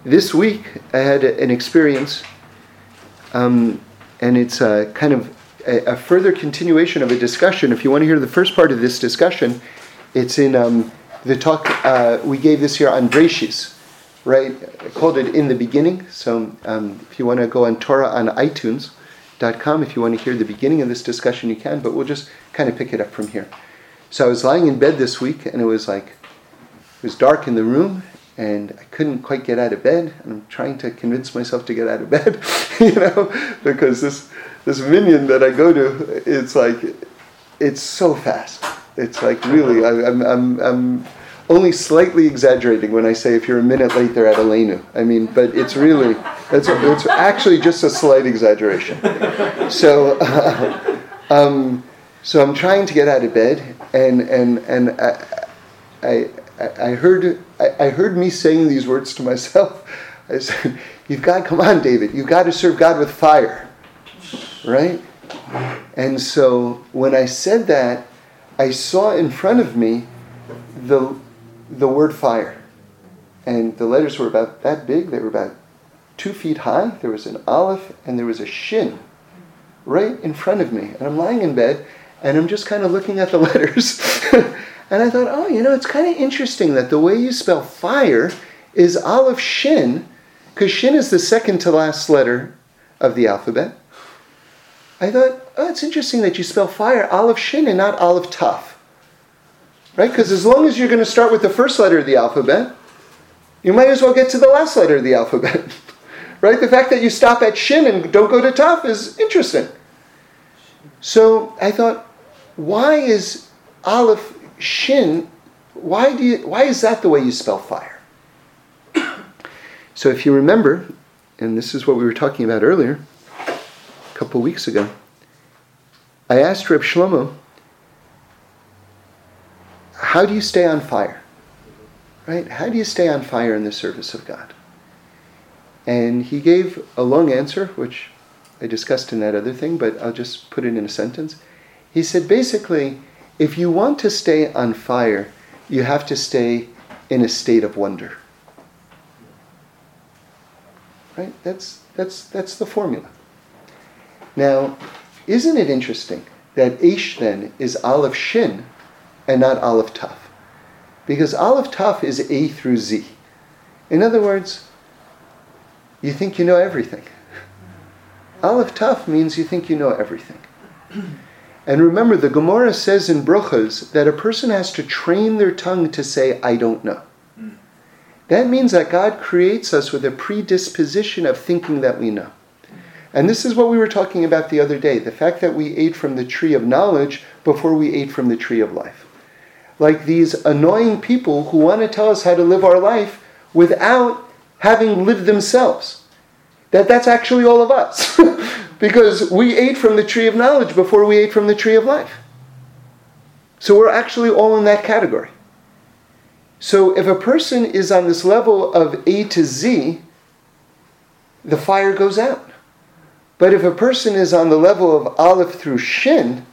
Speaker 1: this week. I had a, an experience, um, and it's uh, kind of a, a, further continuation of a discussion. If you want to hear the first part of this discussion, it's in um, the talk uh, we gave this year on Breshis, right? I called it In the Beginning. So um, if you want to go on Torah on iTunes.com, if you want to hear the beginning of this discussion, you can, but we'll just kind of pick it up from here. So I was lying in bed this week, and it was like, it was dark in the room, and I couldn't quite get out of bed, and I'm trying to convince myself to get out of bed, <laughs> you know, because this this minyan that I go to, it's like, it's so fast. It's like really, I, am I'm, I'm, I'm only slightly exaggerating when I say if you're a minute late, they're at Aleinu. I mean, but it's really, it's, it's actually just a slight exaggeration. So, uh, <laughs> um, so I'm trying to get out of bed, and and and I, I, I heard I, I heard me saying these words to myself. I said, "You've got, come on, David. You've got to serve God with fire." Right? And so when I said that, I saw in front of me the, the word fire. And the letters were about that big, they were about two feet high. There was an aleph and there was a shin right in front of me. And I'm lying in bed and I'm just kind of looking at the <laughs> letters. <laughs> and I thought, oh, you know, it's kind of interesting that the way you spell fire is aleph shin, because shin is the second to last letter of the alphabet. I thought, oh, it's interesting that you spell fire aleph shin and not aleph taf. Right? Because as long as you're going to start with the first letter of the alphabet, you might as well get to the last letter of the alphabet. <laughs> right? The fact that you stop at shin and don't go to taf is interesting. So I thought, why is aleph shin? Why do you? Why is that the way you spell fire? <coughs> so if you remember, and this is what we were talking about earlier couple weeks ago. I asked Reb Shlomo, how do you stay on fire? Right? How do you stay on fire in the service of God? And he gave a long answer, which I discussed in that other thing, but I'll just put it in a sentence. He said basically, if you want to stay on fire, you have to stay in a state of wonder. Right? That's, that's, that's the formula. Now, isn't it interesting that Eish then is Aleph Shin and not Aleph Taf? Because Aleph Taf is A through Z. In other words, you think you know everything. Aleph Taf means you think you know everything. And remember, the Gemara says in Bruchas that a person has to train their tongue to say, I don't know. Hmm. That means that God creates us with a predisposition of thinking that we know. And this is what we were talking about the other day the fact that we ate from the tree of knowledge before we ate from the tree of life. Like these annoying people who want to tell us how to live our life without having lived themselves. That that's actually all of us. <laughs> because we ate from the tree of knowledge before we ate from the tree of life. So we're actually all in that category. So if a person is on this level of A to Z, the fire goes out. But if a person is on the level of Aleph through Shin,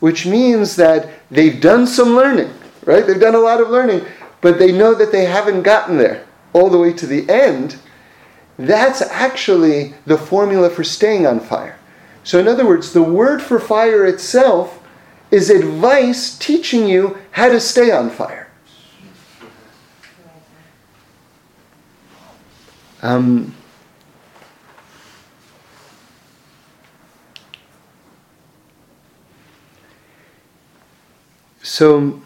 Speaker 1: which means that they've done some learning, right? They've done a lot of learning, but they know that they haven't gotten there all the way to the end, that's actually the formula for staying on fire. So, in other words, the word for fire itself is advice teaching you how to stay on fire. Um, so,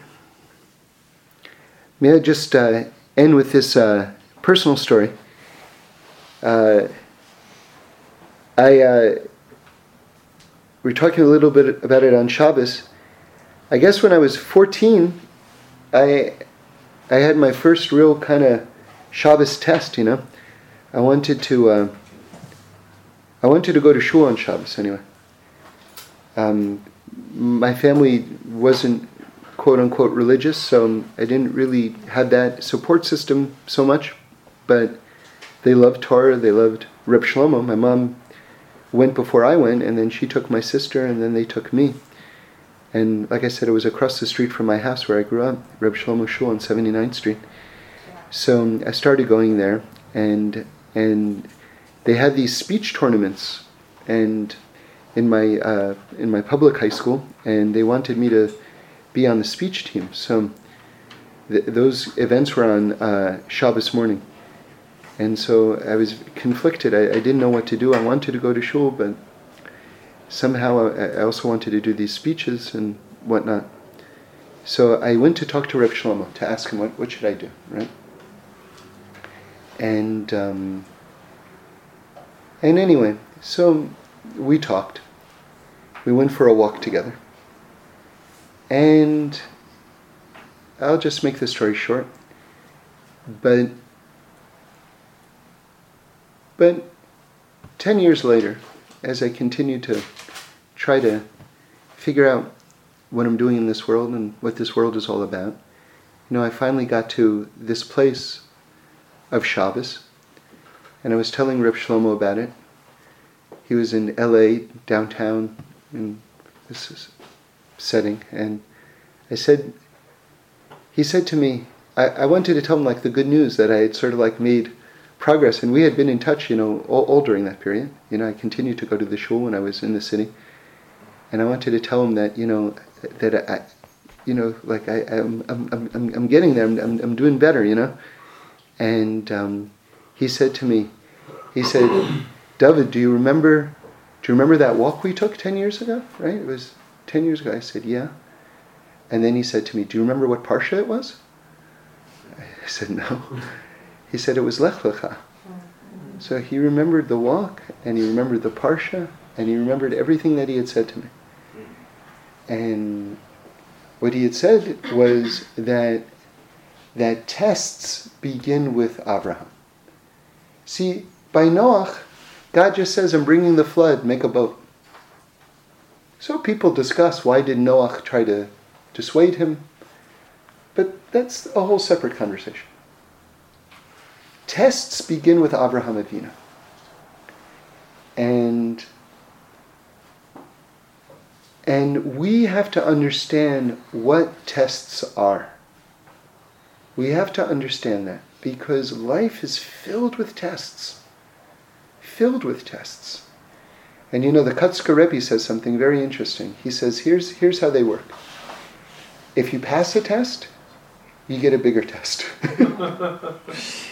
Speaker 1: may I just uh, end with this uh, personal story? Uh, I uh, we are talking a little bit about it on Shabbos. I guess when I was 14, I I had my first real kind of Shabbos test. You know, I wanted to uh, I wanted to go to shul on Shabbos anyway. Um, my family wasn't quote unquote religious, so I didn't really have that support system so much. But they loved Torah, they loved Reb Shlomo. My mom went before I went, and then she took my sister, and then they took me. And like I said, it was across the street from my house where I grew up, Reb Shlomo Shul on 79th Street. So I started going there, and and they had these speech tournaments, and in my uh, in my public high school, and they wanted me to be on the speech team. So th- those events were on uh, Shabbos morning. And so I was conflicted. I, I, didn't know what to do. I wanted to go to shul, but somehow I, I, also wanted to do these speeches and whatnot. So I went to talk to Reb Shlomo to ask him what, what should I do, right? And um, and anyway, so we talked. We went for a walk together. And I'll just make the story short. But but 10 years later, as I continue to try to figure out what I'm doing in this world and what this world is all about, you know, I finally got to this place of Shabbos, and I was telling Reb Shlomo about it. He was in LA, downtown, in this setting, and I said, he said to me, I, I wanted to tell him like the good news that I had sort of like made progress. And we had been in touch, you know, all, all, during that period. You know, I continued to go to the shul when I was in the city, and I wanted to tell him that, you know, that I, you know, like I, I'm, I'm, I'm, I'm getting there. I'm, I'm, doing better, you know. And um, he said to me, he said, David, do you remember? Do you remember that walk we took ten years ago? Right? It was ten years ago. I said, yeah. And then he said to me, Do you remember what parsha it was? I said, No. He said it was Lech Lecha. So he remembered the walk, and he remembered the Parsha, and he remembered everything that he had said to me. And what he had said was that that tests begin with Abraham. See, by Noach, God just says, I'm bringing the flood, make a boat. So people discuss why did Noach try to dissuade him? But that's a whole separate conversation. Tests begin with Abraham Avinu. And and we have to understand what tests are. We have to understand that because life is filled with tests. Filled with tests. And you know, the Kotzker Rebbe says something very interesting. He says, here's, here's how they work. If you pass a test, you get a bigger test. <laughs>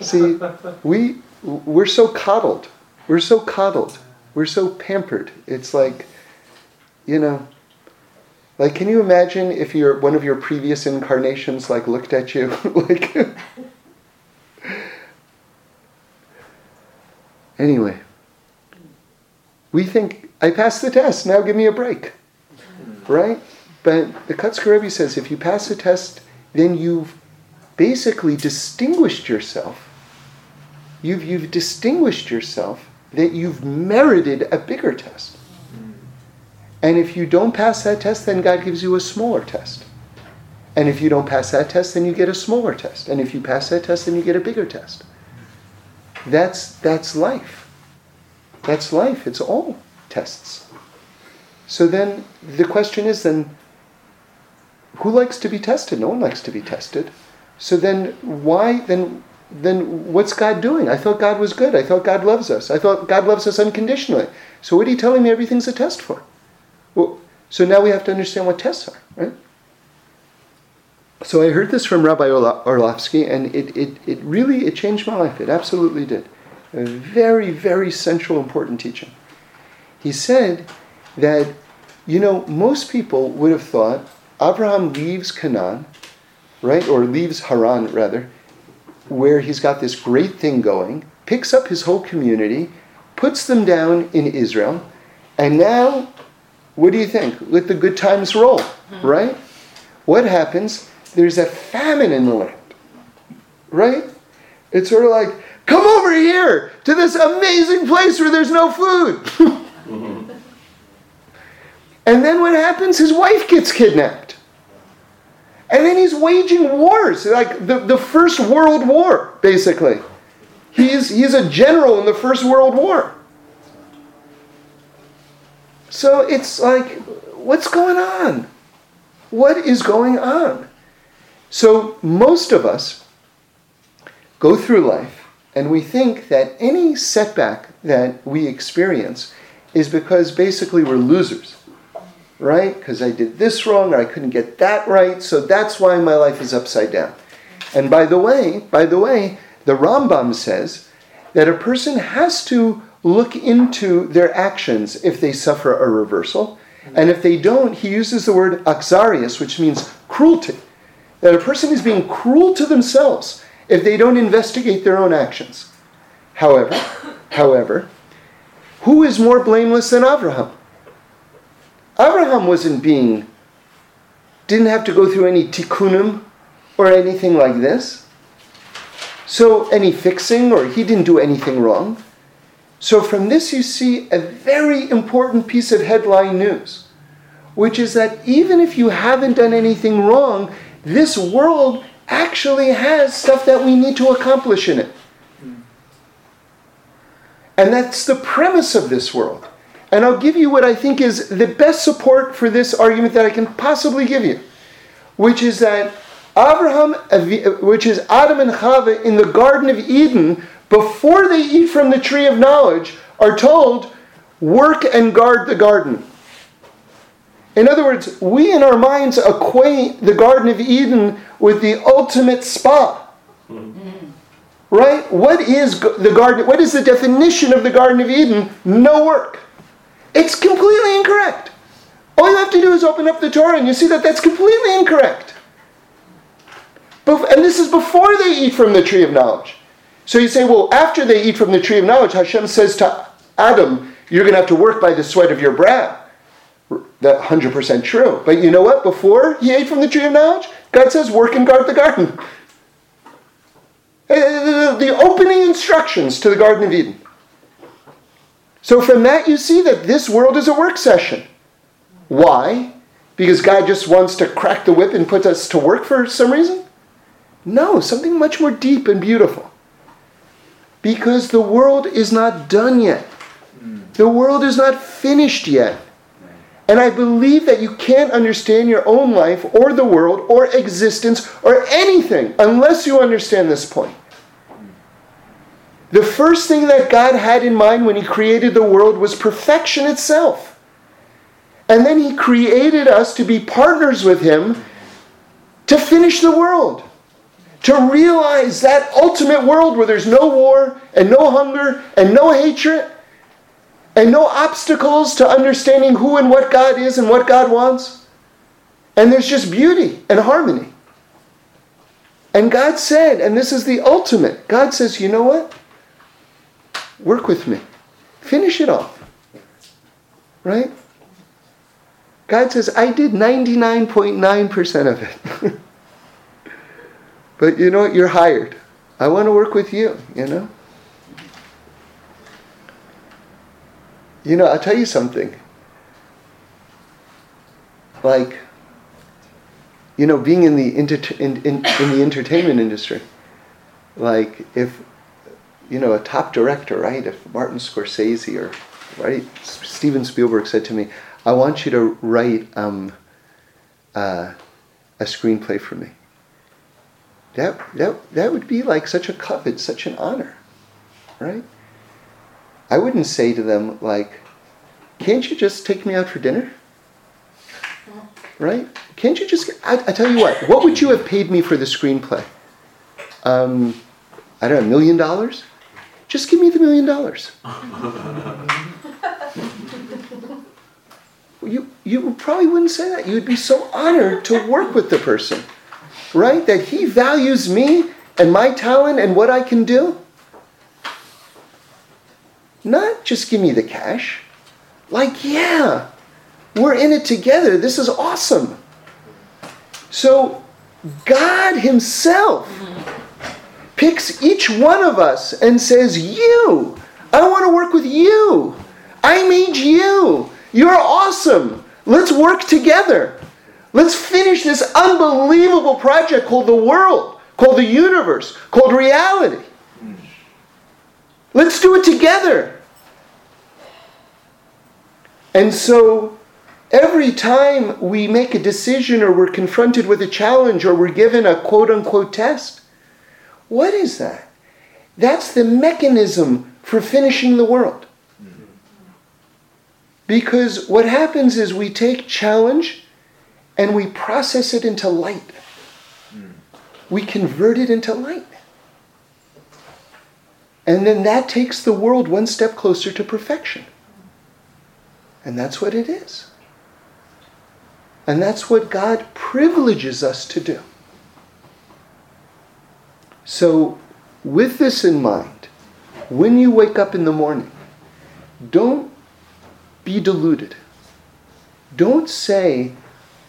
Speaker 1: See, we we're so coddled. We're so coddled. We're so pampered. It's like, you know, like can you imagine if your one of your previous incarnations like looked at you <laughs> like <laughs> Anyway, we think I passed the test, now give me a break. Right? But the Kotzker says if you pass the test, then you've basically distinguished yourself. You've, you've distinguished yourself that you've merited a bigger test. And if you don't pass that test, then God gives you a smaller test. And if you don't pass that test, then you get a smaller test. And if you pass that test, then you get a bigger test. That's, that's life. That's life. It's all tests. So then the question is then, who likes to be tested? No one likes to be tested. So then why then then what's God doing? I thought God was good. I thought God loves us. I thought God loves us unconditionally. So what are you telling me everything's a test for? Well, so now we have to understand what tests are, right? So I heard this from Rabbi Orlofsky, and it, it, it really it changed my life. It absolutely did. A very, very central, important teaching. He said that, you know, most people would have thought Abraham leaves Canaan, right, or leaves Haran rather, where he's got this great thing going, picks up his whole community, puts them down in Israel, and now, what do you think? Let the good times roll, mm-hmm. right? What happens? There's a famine in the land, right? It's sort of like, come over here to this amazing place where there's no food. mm-hmm. <laughs> And then what happens? His wife gets kidnapped. And then he's waging wars, like the, the First World War, basically. He's, he's a general in the First World War. So it's like, what's going on? What is going on? So most of us go through life and we think that any setback that we experience is because basically we're losers right? Because I did this wrong or I couldn't get that right, so that's why my life is upside down. And by the way, by the way, the Rambam says that a person has to look into their actions if they suffer a reversal. And if they don't, he uses the word achzarius, which means cruelty. That a person is being cruel to themselves if they don't investigate their own actions. However, <coughs> however, who is more blameless than Abraham? Abraham wasn't being, didn't have to go through any tikkunim or anything like this. So, any fixing, or he didn't do anything wrong. So, from this, you see a very important piece of headline news, which is that even if you haven't done anything wrong, this world actually has stuff that we need to accomplish in it. And that's the premise of this world. And I'll give you what I think is the best support for this argument that I can possibly give you, which is that Abraham, which is Adam and Chava in the Garden of Eden, before they eat from the tree of knowledge, are told, work and guard the garden. In other words, we in our minds equate the Garden of Eden with the ultimate spa. Right? What is the garden? What is the definition of the Garden of Eden? No work. It's completely incorrect. All you have to do is open up the Torah and you see that that's completely incorrect. And this is before they eat from the tree of knowledge. So you say, well, after they eat from the tree of knowledge, Hashem says to Adam, you're going to have to work by the sweat of your brow. That 100% true. But you know what? Before he ate from the tree of knowledge, God says, work and guard the garden. Uh, the opening instructions to the Garden of Eden. So from that, you see that this world is a work session. Why? Because God just wants to crack the whip and put us to work for some reason? No, something much more deep and beautiful. Because the world is not done yet. The world is not finished yet. And I believe that you can't understand your own life or the world or existence or anything unless you understand this point. The first thing that God had in mind when He created the world was perfection itself. And then He created us to be partners with Him to finish the world. To realize that ultimate world where there's no war and no hunger and no hatred and no obstacles to understanding who and what God is and what God wants. And there's just beauty and harmony. And God said, and this is the ultimate God says, you know what? Work with me. Finish it off. Right? God says, I did 99.9% of it. <laughs> But you know what? You're hired. I want to work with you, you know? You know, I'll tell you something. Like, you know, being in the, inter- in, in, in the entertainment industry, like if, you know, a top director, right? If Martin Scorsese or, right, Steven Spielberg said to me, I want you to write um, uh, a screenplay for me. That, that, that would be like such a kavod, such an honor, right? I wouldn't say to them, like, can't you just take me out for dinner? Right? Can't you just, I, I tell you what, what would you have paid me for the screenplay? Um, I don't know, a million dollars? Just give me the million dollars. <laughs> you, you probably wouldn't say that. You would be so honored to work with the person, right? That he values me and my talent and what I can do. Not just give me the cash. Like, yeah, we're in it together. This is awesome. So, God Himself picks each one of us and says, You, I want to work with you. I made you. You're awesome. Let's work together. Let's finish this unbelievable project called the world, called the universe, called reality. Let's do it together. And so every time we make a decision or we're confronted with a challenge or we're given a quote unquote test, what is that? That's the mechanism for finishing the world. Because what happens is we take challenge and we process it into light. We convert it into light. And then that takes the world one step closer to perfection. And that's what it is. And that's what God privileges us to do. So, with this in mind, when you wake up in the morning, don't be deluded. Don't say,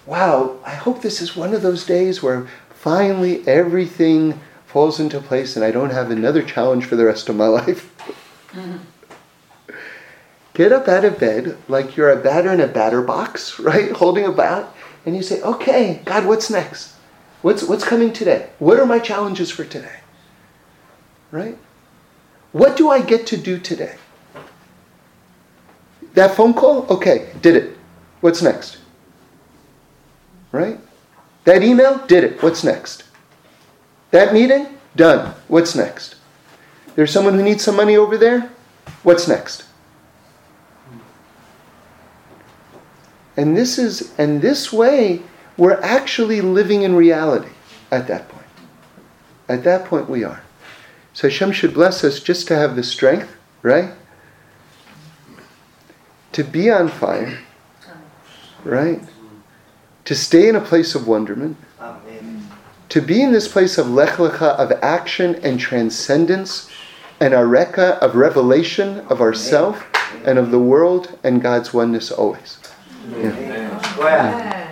Speaker 1: wow, I hope this is one of those days where finally everything falls into place and I don't have another challenge for the rest of my <laughs> life. Get up out of bed like you're a batter in a batter box, <laughs> right? Holding a bat, and you say, okay, God, what's next? What's, what's coming today? What are my challenges for today? Right? What do I get to do today? That phone call? Okay, did it. What's next? Right? That email? Did it. What's next? That meeting? Done. What's next? There's someone who needs some money over there? What's next? And this is and this way we're actually living in reality at that point. At that point we are. So Hashem should bless us just to have the strength, right? to be on fire, right? To stay in a place of wonderment. To be in this place of lech lecha, of action and transcendence, and areka of revelation of ourself and of the world and God's oneness always. Yeah.